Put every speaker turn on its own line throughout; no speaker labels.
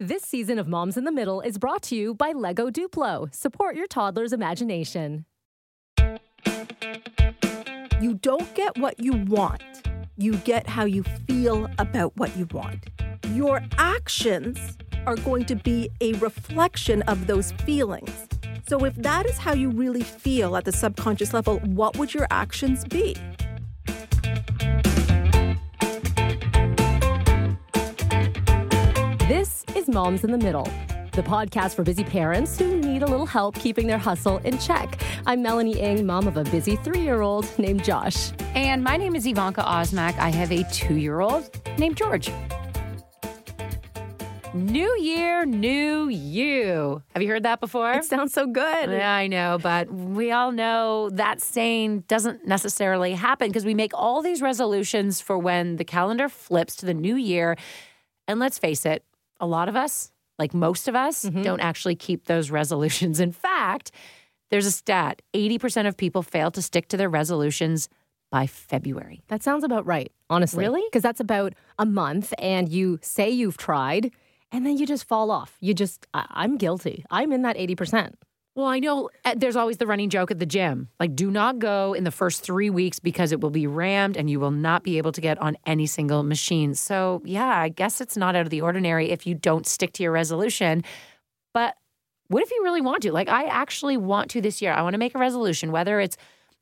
This season of Moms in the Middle is brought to you by Lego Duplo. Support your toddler's imagination.
You don't get what you want, you get how you feel about what you want. Your actions are going to be a reflection of those feelings. So, if that is how you really feel at the subconscious level, what would your actions be?
This is Moms in the Middle, the podcast for busy parents who need a little help keeping their hustle in check. I'm Melanie Ing, mom of a busy three year old named Josh.
And my name is Ivanka Osmak. I have a two year old named George. New year, new you. Have you heard that before?
It sounds so good.
Yeah, I know, but we all know that saying doesn't necessarily happen because we make all these resolutions for when the calendar flips to the new year. And let's face it, a lot of us, like most of us,
Mm-hmm.
don't actually keep those resolutions. In fact, there's a stat 80% of people fail to stick to their resolutions by February.
That sounds about right, honestly.
Really?
Because that's about a month, and you say you've tried, and then you just fall off. You just, I- I'm guilty. I'm in that 80%.
Well, I know uh, there's always the running joke at the gym. Like, do not go in the first three weeks because it will be rammed and you will not be able to get on any single machine. So, yeah, I guess it's not out of the ordinary if you don't stick to your resolution. But what if you really want to? Like, I actually want to this year. I want to make a resolution, whether it's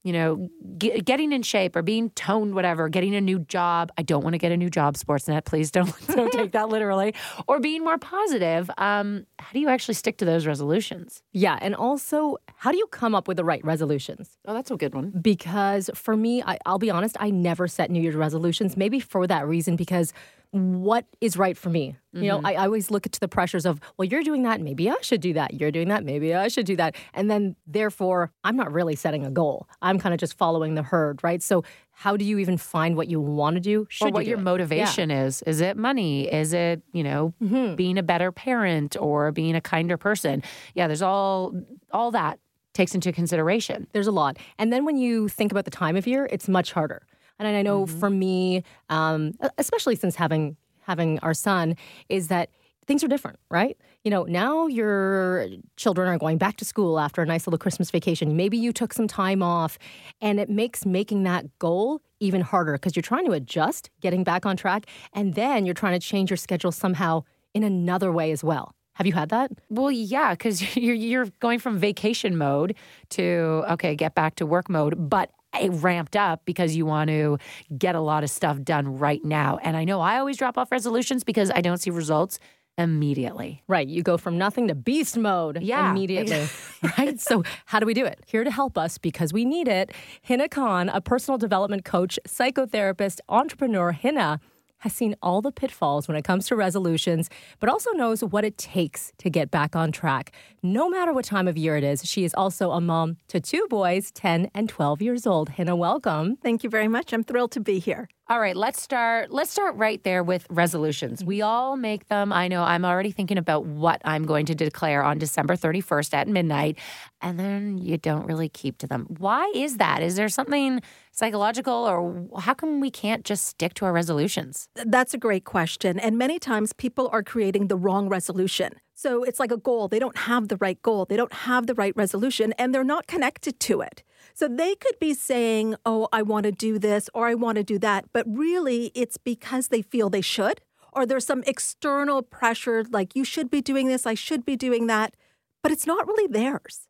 you know, ge- getting in shape or being toned, whatever, getting a new job. I don't want to get a new job, Sportsnet. Please don't, don't take that literally. Or being more positive. Um, how do you actually stick to those resolutions?
Yeah. And also, how do you come up with the right resolutions?
Oh, that's a good one.
because for me, I, I'll be honest, I never set New Year's resolutions. Maybe for that reason, because what is right for me? You know, mm-hmm. I, I always look at the pressures of, well, you're doing that, maybe I should do that. You're doing that, maybe I should do that. And then, therefore, I'm not really setting a goal. I'm kind of just following the herd, right? So, how do you even find what you want to do? Should
or what
do
your
it?
motivation is. Is it money? Is it, you know, being a better parent or being a kinder person? Yeah, there's all all that takes into consideration.
There's a lot. And then when you think about the time of year, it's much harder. And I know for me, um, especially since having having our son, is that things are different, right? You know, now your children are going back to school after a nice little Christmas vacation. Maybe you took some time off, and it makes making that goal even harder because you're trying to adjust, getting back on track, and then you're trying to change your schedule somehow in another way as well. Have you had that?
Well, yeah, because you're you're going from vacation mode to okay, get back to work mode, but it ramped up because you want to get a lot of stuff done right now. And I know I always drop off resolutions because I don't see results immediately.
Right. You go from nothing to beast mode
Yeah.
immediately. right. So, how do we do it? Here to help us because we need it, Hina Khan, a personal development coach, psychotherapist, entrepreneur. Hina has seen all the pitfalls when it comes to resolutions, but also knows what it takes to get back on track. No matter what time of year it is, she is also a mom to two boys, 10 and 12 years old. Hina, welcome.
Thank you very much. I'm thrilled to be here.
All right, let's start let's start right there with resolutions. We all make them. I know I'm already thinking about what I'm going to declare on December 31st at midnight, and then you don't really keep to them. Why is that? Is there something psychological or how come we can't just stick to our resolutions?
That's a great question. And many times people are creating the wrong resolution. So it's like a goal. They don't have the right goal, they don't have the right resolution, and they're not connected to it. So they could be saying, Oh, I want to do this or I want to do that. But really, it's because they feel they should, or there's some external pressure like, You should be doing this, I should be doing that. But it's not really theirs.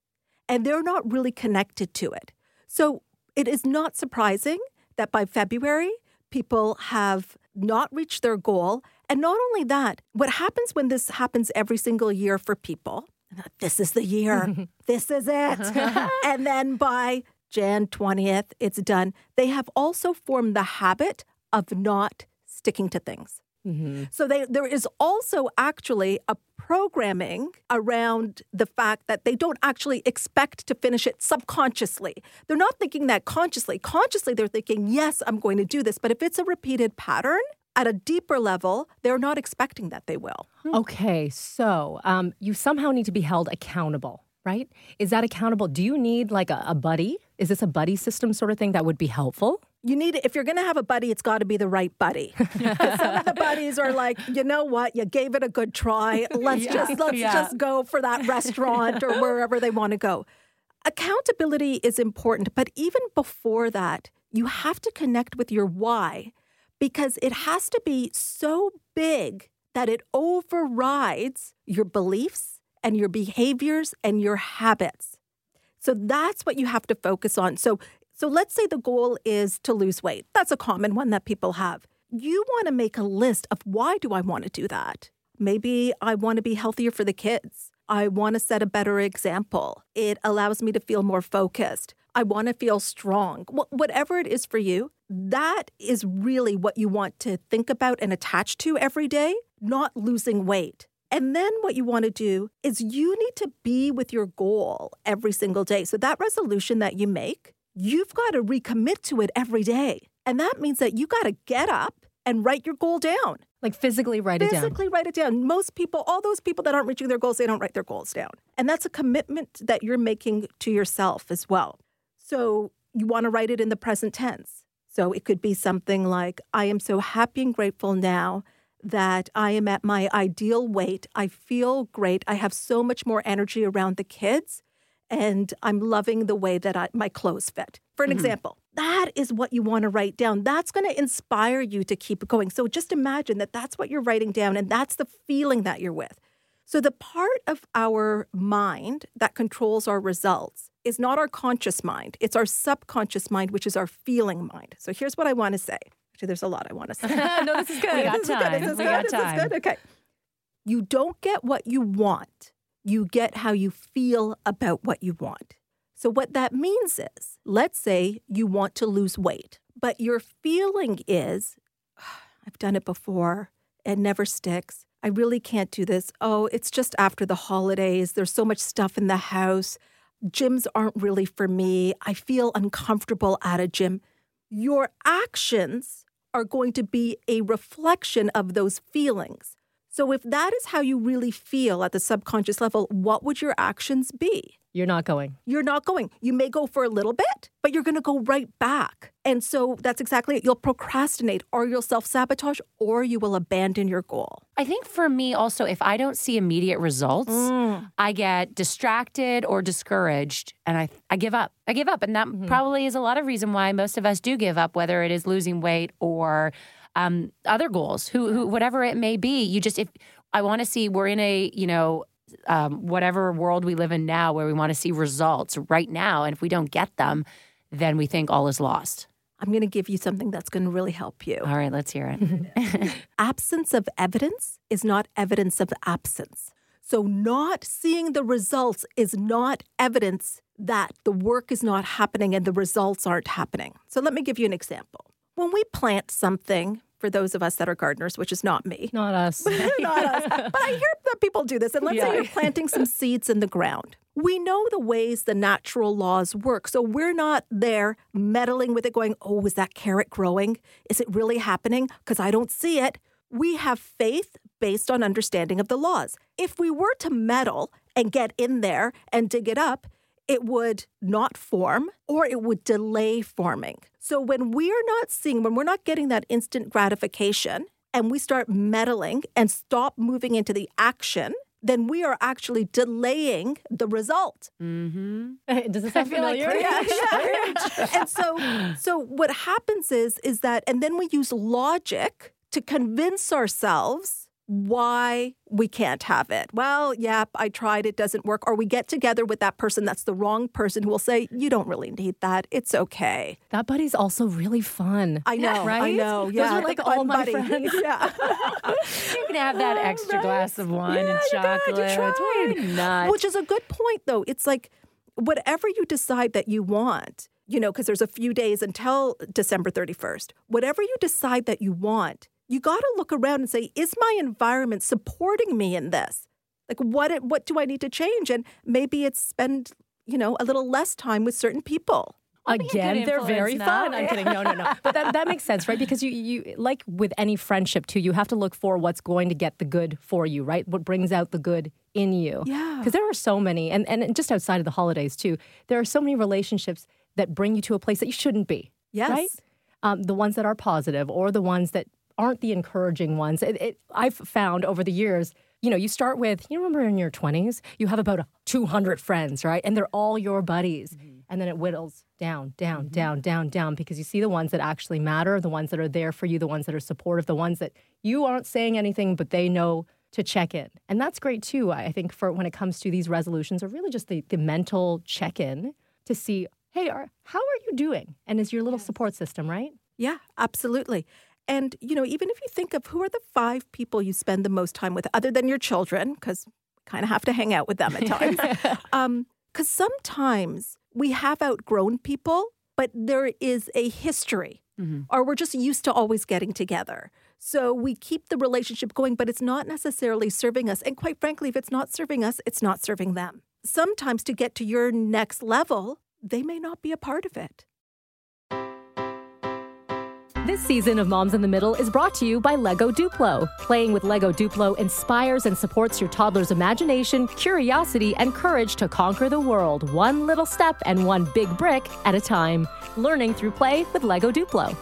And they're not really connected to it. So it is not surprising that by February, people have not reached their goal. And not only that, what happens when this happens every single year for people, this is the year, this is it. and then by Jan 20th, it's done. They have also formed the habit of not sticking to things. Mm-hmm. So they, there is also actually a programming around the fact that they don't actually expect to finish it subconsciously. They're not thinking that consciously. Consciously, they're thinking, yes, I'm going to do this. But if it's a repeated pattern at a deeper level, they're not expecting that they will.
Okay, so um, you somehow need to be held accountable, right? Is that accountable? Do you need like a, a buddy? Is this a buddy system sort of thing that would be helpful?
you need if you're going to have a buddy, it's got to be the right buddy some of the buddies are like, you know what, you gave it a good try. Let's just let's
Yeah.
just go for that restaurant or wherever they want to go. Accountability is important, but even before that, you have to connect with your why because it has to be so big that it overrides your beliefs and your behaviors and your habits. So that's what you have to focus on. So so let's say the goal is to lose weight. That's a common one that people have. You want to make a list of why do I want to do that? Maybe I want to be healthier for the kids. I want to set a better example. It allows me to feel more focused. I want to feel strong. Wh- whatever it is for you, that is really what you want to think about and attach to every day, not losing weight. And then what you want to do is you need to be with your goal every single day. So that resolution that you make, you've got to recommit to it every day. And that means that you got to get up and write your goal down.
Like physically write it down.
Physically write it down. Most people, all those people that aren't reaching their goals, they don't write their goals down. And that's a commitment that you're making to yourself as well. So you want to write it in the present tense. So it could be something like, I am so happy and grateful now that I am at my ideal weight. I feel great. I have so much more energy around the kids, and I'm loving the way that I, my clothes fit. For an mm-hmm. example, that is what you want to write down. That's going to inspire you to keep going. So just imagine that that's what you're writing down, and that's the feeling that you're with. So, the part of our mind that controls our results is not our conscious mind, it's our subconscious mind, which is our feeling mind. So, here's what I want to say. Actually, there's a lot I want to say.
no, this is good.
We got
This is good.
time.
This is
We
good.
got
This is good. Okay. You don't get what you want, you get how you feel about what you want. So, what that means is, let's say you want to lose weight, but your feeling is, ah, I've done it before, it never sticks. I really can't do this. Oh, it's just after the holidays. There's so much stuff in the house. Gyms aren't really for me. I feel uncomfortable at a gym. Your actions are going to be a reflection of those feelings. So, if that is how you really feel at the subconscious level, what would your actions be?
You're not going.
You're not going. You may go for a little bit, but you're going to go right back. And so that's exactly it. You'll procrastinate or you'll self sabotage or you will abandon your goal.
I think for me also, if I don't see immediate results,
Mm.
I get distracted or discouraged and I, I give up. I give up. And that
Mm-hmm.
probably is a lot of reason why most of us do give up, whether it is losing weight or um, other goals, who, who, whatever it may be. You just, if I want to see, we're in a, you know, um, whatever world we live in now where we want to see results right now. And if we don't get them, then we think all is lost.
I'm going to give you something that's going to really help you.
All right, let's hear it.
absence of evidence is not evidence of absence. So, not seeing the results is not evidence that the work is not happening and the results aren't happening. So, let me give you an example. When we plant something, for those of us that are gardeners, which is not me,
Not us.
not us. But I hear that people do this. And let's say you're planting some seeds in the ground. We know the ways the natural laws work. So we're not there meddling with it, going, oh, is that carrot growing? Is it really happening? Because I don't see it. We have faith based on understanding of the laws. If we were to meddle and get in there and dig it up, it would not form or it would delay forming. So when we're not seeing, when we're not getting that instant gratification and we start meddling and stop moving into the action, then we are actually delaying the result.
mm-hmm.
Does this sound
feel like
familiar?
cringe.
and so so what happens is is that and then we use logic to convince ourselves why we can't have it. Well, yep, I tried, it doesn't work. Or we get together with that person that's the wrong person who will say, You don't really need that. It's okay.
That buddy's also really fun.
I know, right? I
Right?
know.
Those
Yeah,
are like all my
buddy.
friends.
Yeah.
You can have that oh, extra glass of wine and
Yeah, you
chocolate.
did, you
Why
tried.
not?
Which is a good point, though. It's like whatever you decide that you want, you know, because there's a few days until December 31st, whatever you decide that you want, you got to look around and say, is my environment supporting me in this? Like, what, what do I need to change? And maybe it's spend, you know, a little less time with certain people.
be a
Again, they're very
influence now.
fun. I'm kidding. No, no, no. But that, that makes sense, right? Because you, you, like with any friendship too, you have to look for what's going to get the good for you, right? What brings out the good in you.
Yeah.
Because there are so many, and, and just outside of the holidays too, there are so many relationships that bring you to a place that you shouldn't be.
Yes.
Right? um, the ones that are positive or the ones that aren't the encouraging ones. It, it, I've found over the years, you know, you start with, you remember in your 20s, you have about 200 friends, right? And they're all your buddies. Mm-hmm. And then it whittles down, down, mm-hmm. down, down, down, because you see the ones that actually matter, the ones that are there for you, the ones that are supportive, the ones that you aren't saying anything, but they know to check in. And that's great too, I think, for when it comes to these resolutions, or really just the, the mental check in to see, hey, are, how are you doing? And is your little support system, right?
Yeah, absolutely. And, you know, even if you think of who are the five people you spend the most time with, other than your children, because kind of have to hang out with them at times. Because um, sometimes we have outgrown people, but there is a history, mm-hmm. or we're just used to always getting together. So we keep the relationship going, but it's not necessarily serving us. And quite frankly, if it's not serving us, it's not serving them. Sometimes to get to your next level, they may not be a part of it.
This season of Moms in the Middle is brought to you by Lego Duplo. Playing with Lego Duplo inspires and supports your toddler's imagination, curiosity, and courage to conquer the world, one little step and one big brick at a time. Learning through play with Lego Duplo.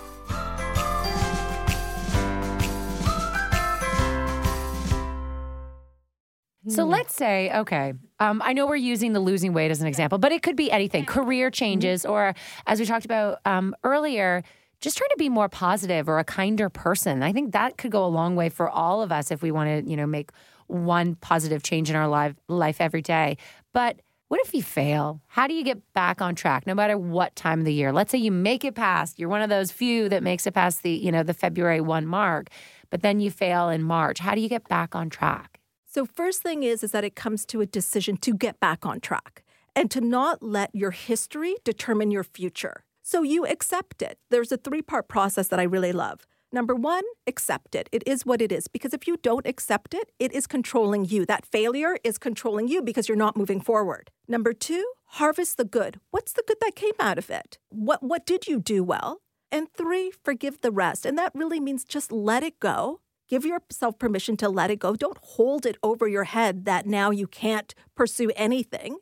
So let's say, okay, um, I know we're using the losing weight as an example, but it could be anything career changes, or as we talked about um, earlier, just trying to be more positive or a kinder person. I think that could go a long way for all of us if we want to, you know, make one positive change in our life life every day. But what if you fail? How do you get back on track no matter what time of the year? Let's say you make it past, you're one of those few that makes it past the, you know, the February 1 mark, but then you fail in March. How do you get back on track?
So first thing is is that it comes to a decision to get back on track and to not let your history determine your future. So you accept it. There's a three part process that I really love. Number one, accept it. It is what it is. Because if you don't accept it, it is controlling you. That failure is controlling you because you're not moving forward. Number two, harvest the good. What's the good that came out of it? What, what did you do well? And three, forgive the rest. And that really means just let it go. Give yourself permission to let it go. Don't hold it over your head that now you can't pursue anything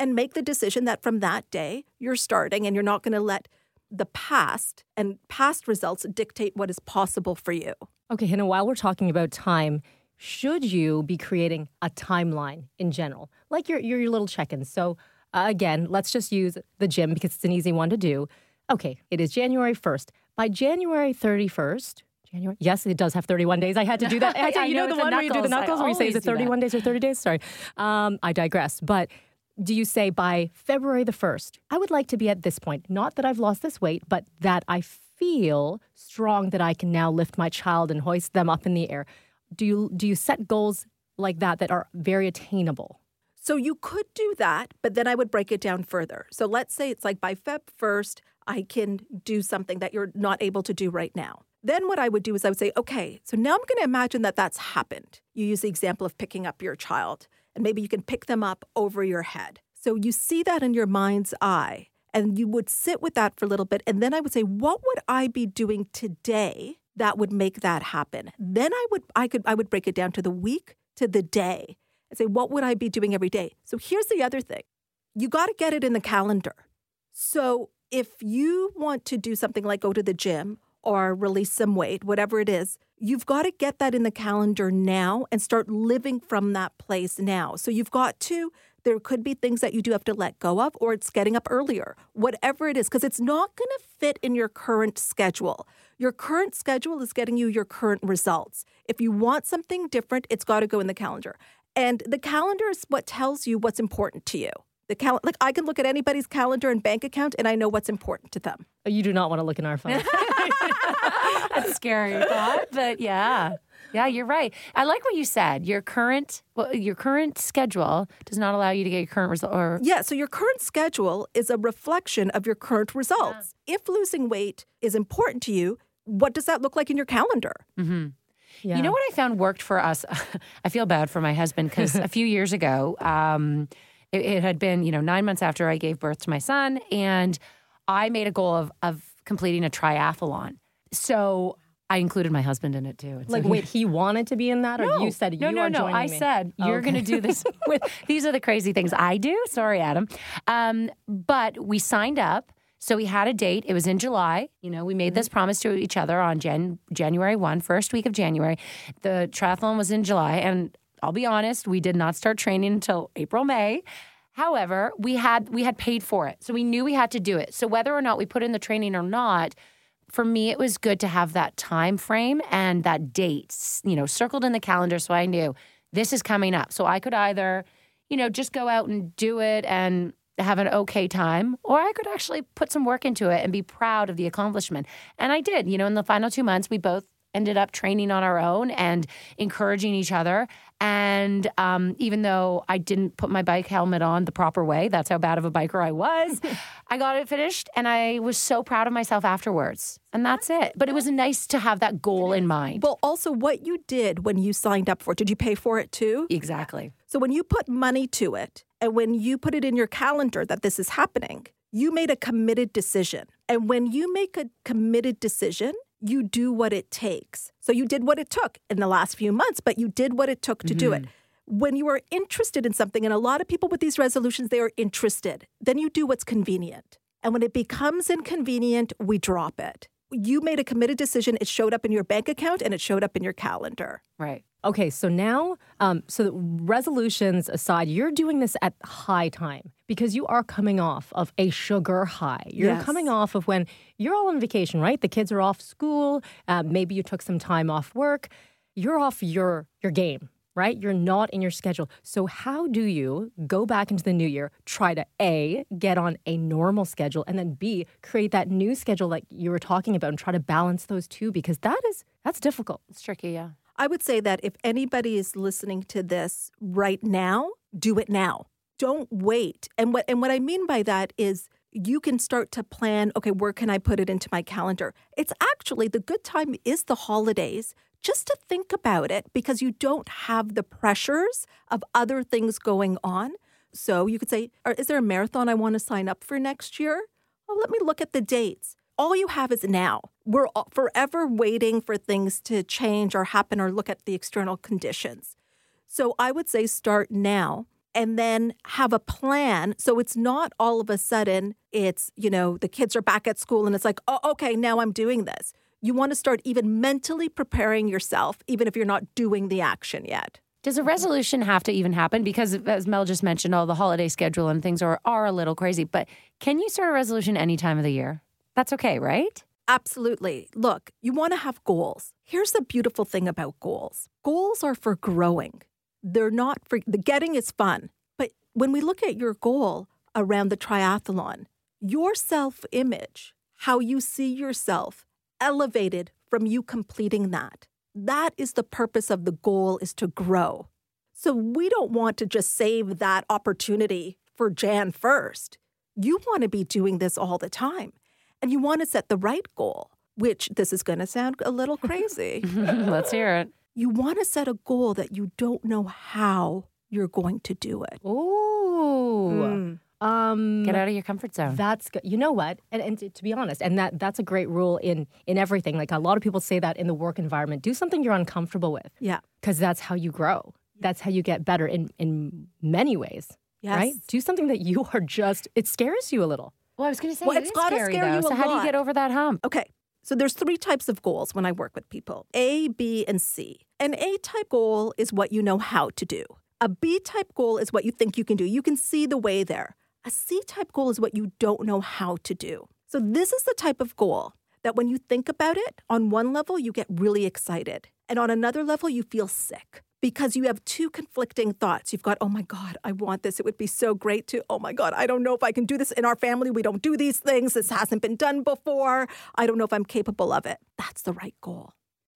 and make the decision that from that day you're starting and you're not going to let the past and past results dictate what is possible for you.
Okay, Hannah, while we're talking about time, should you be creating a timeline in general? Like your, your, your little check ins. So, uh, again, let's just use the gym because it's an easy one to do. Okay, it is January 1st. By January 31st, January. Yes, it does have 31 days. I had to do that. I, you know, know the one where you do the knuckles, where you say, is it 31 days or 30 days? Sorry. Um, I digress. But do you say by February the 1st, I would like to be at this point, not that I've lost this weight, but that I feel strong that I can now lift my child and hoist them up in the air? Do you do you set goals like that that are very attainable?
So you could do that, but then I would break it down further. So let's say it's like by Feb 1st, I can do something that you're not able to do right now. Then what I would do is I would say, okay, so now I'm going to imagine that that's happened. You use the example of picking up your child and maybe you can pick them up over your head. So you see that in your mind's eye, and you would sit with that for a little bit. And then I would say, what would I be doing today that would make that happen? Then I would I could I would break it down to the week, to the day, and say, what would I be doing every day? So here's the other thing. You got to get it in the calendar. So if you want to do something like go to the gym or release some weight, whatever it is, you've got to get that in the calendar now and start living from that place now. So you've got to, there could be things that you do have to let go of, or it's getting up earlier, whatever it is, because it's not going to fit in your current schedule. Your current schedule is getting you your current results. If you want something different, it's got to go in the calendar. And the calendar is what tells you what's important to you. The cal- like I can look at anybody's calendar and bank account and I know what's important to them.
You do not want to look in our phone.
That's scary thought, but yeah. Yeah, you're right. I like what you said. Your current well, your current schedule does not allow you to get your current result or
Yeah, so your current schedule is a reflection of your current results. Yeah. If losing weight is important to you, what does that look like in your calendar?
Mm-hmm. Yeah. You know what I found worked for us? I feel bad for my husband because a few years ago, um, it, it had been, you know, nine months after I gave birth to my son, and I made a goal of of completing a triathlon. So I included my husband in it too.
like, wait, he wanted to be in that, or
no,
you said you
no, no, no. I
me?
said you're okay. going to do this with. These are the crazy things I do. Sorry, Adam. Um, but we signed up So we had a date. It was in July. You know, we made this promise to each other on Jan- January 1, first week of January. The triathlon was in July. And I'll be honest, we did not start training until April, May. However, we had we had paid for it. So we knew we had to do it. So whether or not we put in the training or not, for me it was good to have that time frame and that date, you know, circled in the calendar so I knew this is coming up. So I could either, you know, just go out and do it and have an okay time, or I could actually put some work into it and be proud of the accomplishment. And I did. You know, in the final two months, we both ended up training on our own and encouraging each other. And um, even though I didn't put my bike helmet on the proper way, that's how bad of a biker I was, I got it finished and I was so proud of myself afterwards. And that's it. But it was nice to have that goal in mind.
Well, also, what you did when you signed up for it, did you pay for it too?
Exactly.
So when you put money to it and when you put it in your calendar that this is happening, you made a committed decision. And when you make a committed decision, you do what it takes. So you did what it took in the last few months, but you did what it took to mm-hmm. do it. When you are interested in something, and a lot of people with these resolutions, they are interested, then you do what's convenient. And when it becomes inconvenient, we drop it. You made a committed decision, it showed up in your bank account and it showed up in your calendar.
Right.
Okay, so now, um, so resolutions aside, you're doing this at high time because you are coming off of a sugar high. You're yes. coming off of when you're all on vacation, right? The kids are off school. Uh, maybe you took some time off work. You're off your your game, right? You're not in your schedule. So how do you go back into the new year, try to a get on a normal schedule, and then b create that new schedule like you were talking about, and try to balance those two because that is that's difficult.
It's tricky, yeah.
I would say that if anybody is listening to this right now, do it now. Don't wait. And what and what I mean by that is you can start to plan, okay, where can I put it into my calendar? It's actually the good time is the holidays just to think about it because you don't have the pressures of other things going on. So you could say, is there a marathon I want to sign up for next year? Well, let me look at the dates all you have is now. We're forever waiting for things to change or happen or look at the external conditions. So I would say start now and then have a plan. So it's not all of a sudden it's, you know, the kids are back at school and it's like, oh, okay, now I'm doing this. You want to start even mentally preparing yourself, even if you're not doing the action yet.
Does a resolution have to even happen? Because as Mel just mentioned, all the holiday schedule and things are, are a little crazy. But can you start a resolution any time of the year? That's okay, right?
Absolutely. Look, you want to have goals. Here's the beautiful thing about goals goals are for growing, they're not for the getting is fun. But when we look at your goal around the triathlon, your self image, how you see yourself elevated from you completing that, that is the purpose of the goal is to grow. So we don't want to just save that opportunity for Jan 1st. You want to be doing this all the time. And you want to set the right goal, which this is going to sound a little crazy.
Let's hear it.
You want to set a goal that you don't know how you're going to do it.
Ooh. Mm.
Um, Get out of your comfort zone.
That's good. You know what? And, and to, to, be honest, and that that's a great rule in in everything. Like a lot of people say that in the work environment, do something you're uncomfortable with.
Yeah.
Because that's how you grow. That's how you get better in in many ways.
Yes.
Right. Do something that you are just. It scares you a little.
Well, I was going to say
well,
it
it's
got to
scare
though.
you
so
a
how do you get over that hump?
Okay. So there's three types of goals when I work with people. A, B, and C. An A type goal is what you know how to do. A B type goal is what you think you can do. You can see the way there. A C type goal is what you don't know how to do. So this is the type of goal that when you think about it, on one level you get really excited, and on another level you feel sick because you have two conflicting thoughts. You've got, oh my God, I want this. It would be so great to, oh my God, I don't know if I can do this in our family. We don't do these things. This hasn't been done before. I don't know if I'm capable of it. That's the right goal.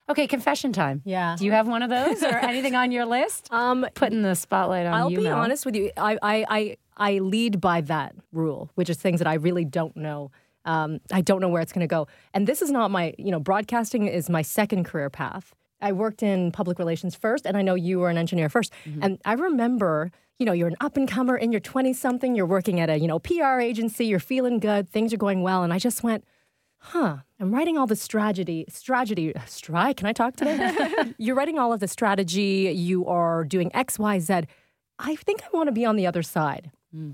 Okay, confession time.
Yeah.
Do you have one of those or anything on your list? Um, Putting the spotlight on
I'll
you.
I'll be
Mel.
honest with you. I, I, I, I lead by that rule, which is things that I really don't know. Um, I don't know where it's going to go. And this is not my, you know, broadcasting is my second career path. I worked in public relations first, and I know you were an engineer 1st mm-hmm. And I remember, you know, you're an up and comer in your 20 something, you're working at a, you know, PR agency, you're feeling good, things are going well. And I just went, huh, I'm writing all this strategy, strategy, stri, can I talk today? you're writing all of the strategy, you are doing X, Y, Z. I think I want to be on the other side.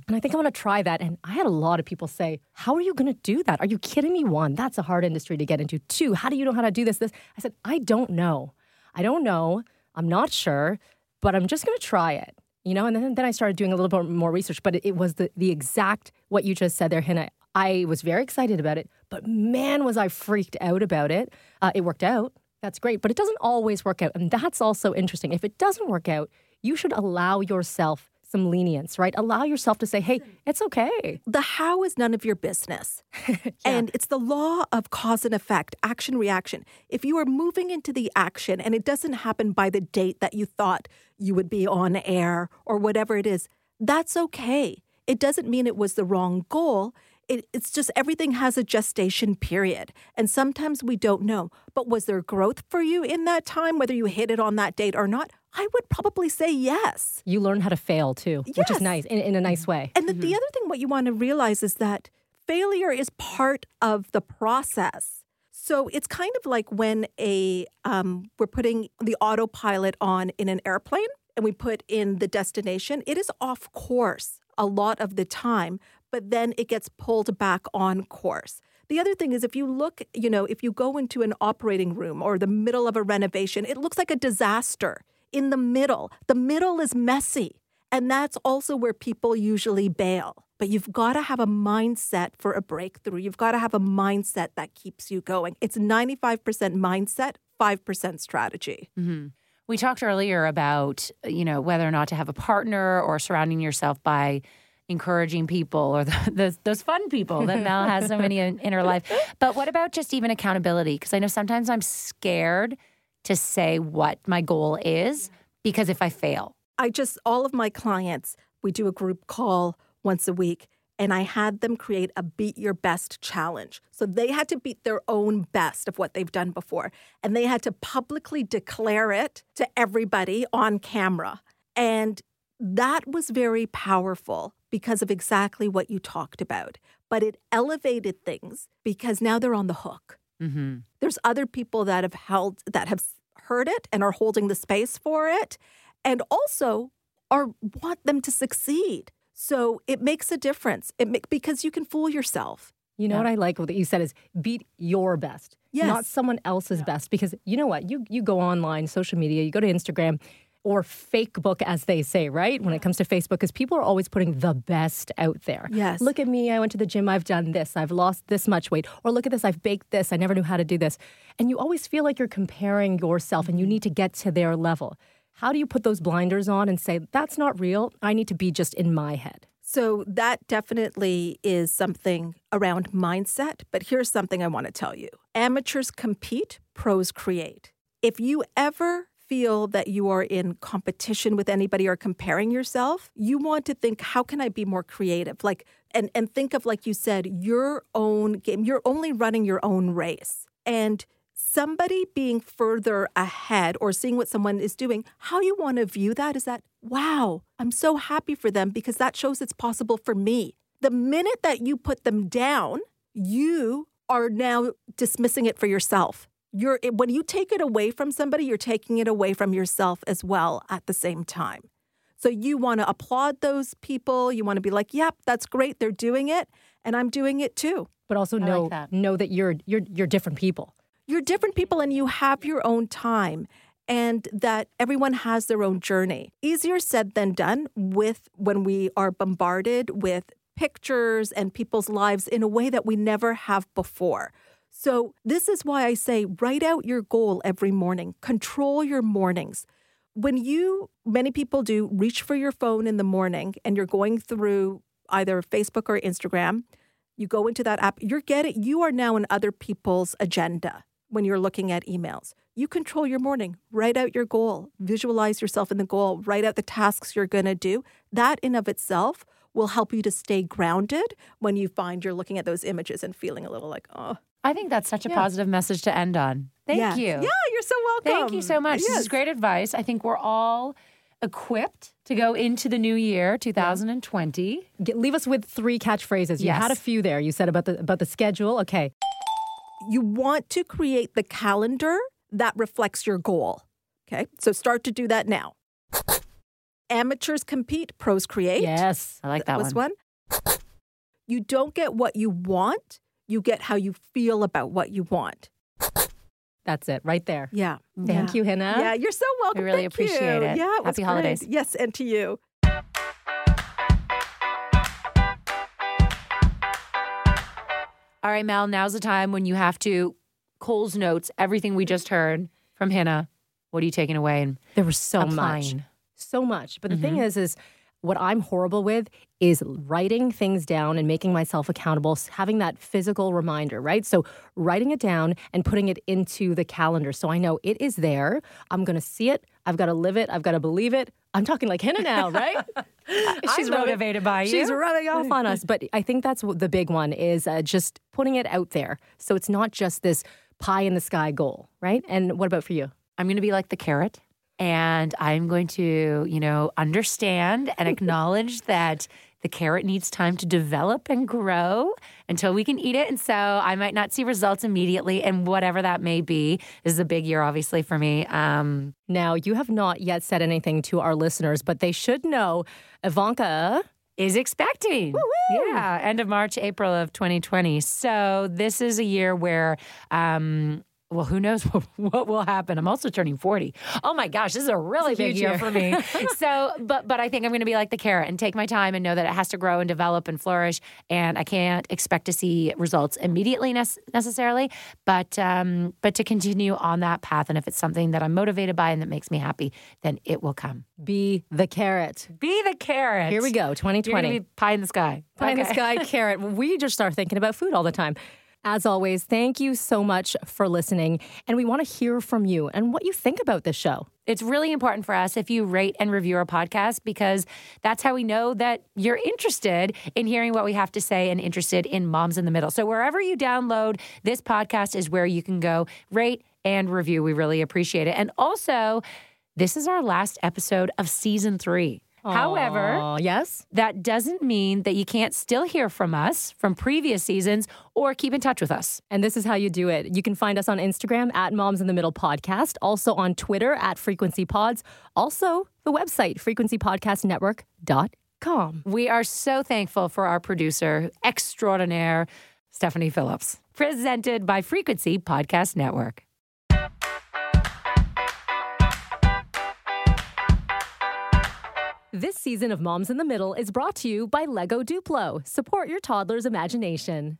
And I think I want to try that. And I had a lot of people say, How are you going to do that? Are you kidding me? One, that's a hard industry to get into. Two, how do you know how to do this? This. I said, I don't know. I don't know. I'm not sure, but I'm just going to try it. You know, and then, then I started doing a little bit more research, but it, it was the, the exact what you just said there, Hannah. I was very excited about it, but man, was I freaked out about it. Uh, it worked out. That's great, but it doesn't always work out. And that's also interesting. If it doesn't work out, you should allow yourself some lenience, right? Allow yourself to say, hey, it's okay.
The how is none of your business. And it's the law of cause and effect, action reaction. If you are moving into the action and it doesn't happen by the date that you thought you would be on air or whatever it is, that's okay. It doesn't mean it was the wrong goal. It, it's just everything has a gestation period. And sometimes we don't know. But was there growth for you in that time, whether you hit it on that date or not? I would probably say yes.
You learn how to fail too, which is nice in, in a nice way.
And the, the other thing, what you want to realize is that failure is part of the process. So it's kind of like when a um, we're putting the autopilot on in an airplane and we put in the destination. It is off course a lot of the time, but then it gets pulled back on course. The other thing is if you look, you know, if you go into an operating room or the middle of a renovation, it looks like a disaster in the middle. The middle is messy. And that's also where people usually bail. But you've got to have a mindset for a breakthrough. You've got to have a mindset that keeps you going. It's 95% mindset, 5% strategy. Mm-hmm.
We talked earlier about, you know, whether or not to have a partner or surrounding yourself by encouraging people or the, the, those fun people that Mel has so many in, in her life. But what about just even accountability? Because I know sometimes I'm scared to say what my goal is because if I fail,
I just, all of my clients, we do a group call once a week, and I had them create a beat your best challenge. So they had to beat their own best of what they've done before, and they had to publicly declare it to everybody on camera. And that was very powerful because of exactly what you talked about. But it elevated things because now they're on the hook.
mm-hmm.
There's other people that have held that have heard it and are holding the space for it and also are want them to succeed. So it makes a difference. It make, because you can fool yourself.
You know what I like what you said is beat your best,
Yes.
not someone else's best. Because you know what, you you go online, social media, you go to Instagram, or fake book, as they say, right? When it comes to Facebook, because people are always putting the best out there.
Yes.
Look at me, I went to the gym, I've done this, I've lost this much weight, or look at this, I've baked this, I never knew how to do this, and you always feel like you're comparing yourself, and you mm-hmm. need to get to their level. How do you put those blinders on and say that's not real? I need to be just in my head.
So that definitely is something around mindset. But here's something I want to tell you amateurs compete, pros create. If you ever feel that you are in competition with anybody or comparing yourself, you want to think, how can I be more creative? Like, and, and think of, like you said, your own game. You're only running your own race. And somebody being further ahead or seeing what someone is doing, how you want to view that is that, wow, I'm so happy for them because that shows it's possible for me. The minute that you put them down, you are now dismissing it for yourself. You're when you take it away from somebody, you're taking it away from yourself as well at the same time. So you want to applaud those people. You want to be like, "Yep, that's great. They're doing it, and I'm doing it too."
But also
like
know
that.
know that you're you're you're different people.
you're different people and you have your own time and that everyone has their own journey easier said than done with when we are bombarded with pictures and people's lives in a way that we never have before so this is why i say write out your goal every morning. Control your mornings. When you many people do reach for your phone in the morning and you're going through either facebook or instagram you go into that app you're getting you are now in other people's agenda when you're looking at emails. You control your morning. Write out your goal. Visualize yourself in the goal. Write out the tasks you're going to do. That in of itself will help you to stay grounded when you find you're looking at those images and feeling a little like oh
I think that's such a positive message to end on. Thank
yeah.
you.
yeah you're so welcome
Thank you so much. This is great advice. I think we're all equipped to go into the new year, 2020.
Get, leave us with three catchphrases. You
Yes.
had a few there. You said about the about the schedule. Okay.
you want to create the calendar that reflects your goal. Okay, so start to do that now. amateurs compete, pros create.
Yes.
I like that
was
one.
one. You don't get what you want, you get how you feel about what you want.
That's it right there.
Yeah.
Thank
yeah.
you, Hannah.
Yeah, you're so welcome.
I really
Thank
appreciate
you.
it.
Yeah, it was
Happy holidays.
great. Yes, and to you.
All right, Mel, now's the time when you have to Cole's notes, everything we just heard from Hannah. What are you taking away and
There was so much. So much. But the thing
Mhm.
is, is what I'm horrible with is writing things down and making myself accountable, having that physical reminder, right? So writing it down and putting it into the calendar. So I know it is there. I'm going to see it. I've got to live it. I've got to believe it. I'm talking like Hannah now, right? Rubbing-
motivated by you.
She's rubbing off on us. But I think that's the big one is uh, just putting it out there. So it's not just this pie in the sky goal, right? And what about for you?
I'm going to be like the carrot and I'm going to, you know, understand and acknowledge that the carrot needs time to develop and grow until we can eat it. And so I might not see results immediately and whatever that may be. This is a big year, obviously, for me. Um,
Now, you have not yet said anything to our listeners, but they should know Ivanka.
is expecting. Yeah, end of March, April of 2020. So this is a year where, um, well, who knows what, what will happen? I'm also turning 40. Oh my gosh, this is a really
a
big year
year.
for me. so, but but I think I'm going to be like the carrot and take my time and know that it has to grow and develop and flourish. And I can't expect to see results immediately nec- necessarily, but um, but to continue on that path. And if it's something that I'm motivated by and that makes me happy, then it will come.
Be the carrot.
Be the carrot.
Here we go,
You're
2020.
be pie in the sky.
Pie in the sky carrot. We just start thinking about food all the time. As always, thank you so much for listening. And we want to hear from you and what you think about this show.
It's really important for us if you rate and review our podcast because that's how we know that you're interested in hearing what we have to say and interested in Moms in the Middle. So wherever you download this podcast is where you can go rate and review. We really appreciate it. And also, this is our last episode of season three. However,
yes.
that doesn't mean that you can't still hear from us from previous seasons or keep in touch with us.
And this is how you do it. You can find us on Instagram at Moms in the Middle Podcast, also on Twitter at Frequency Pods, also the website, frequencypodcastnetwork.com.
We are so thankful for our producer extraordinaire, Stephanie Phillips, presented by Frequency Podcast Network.
This season of Moms in the Middle is brought to you by Lego Duplo. Support your toddler's imagination.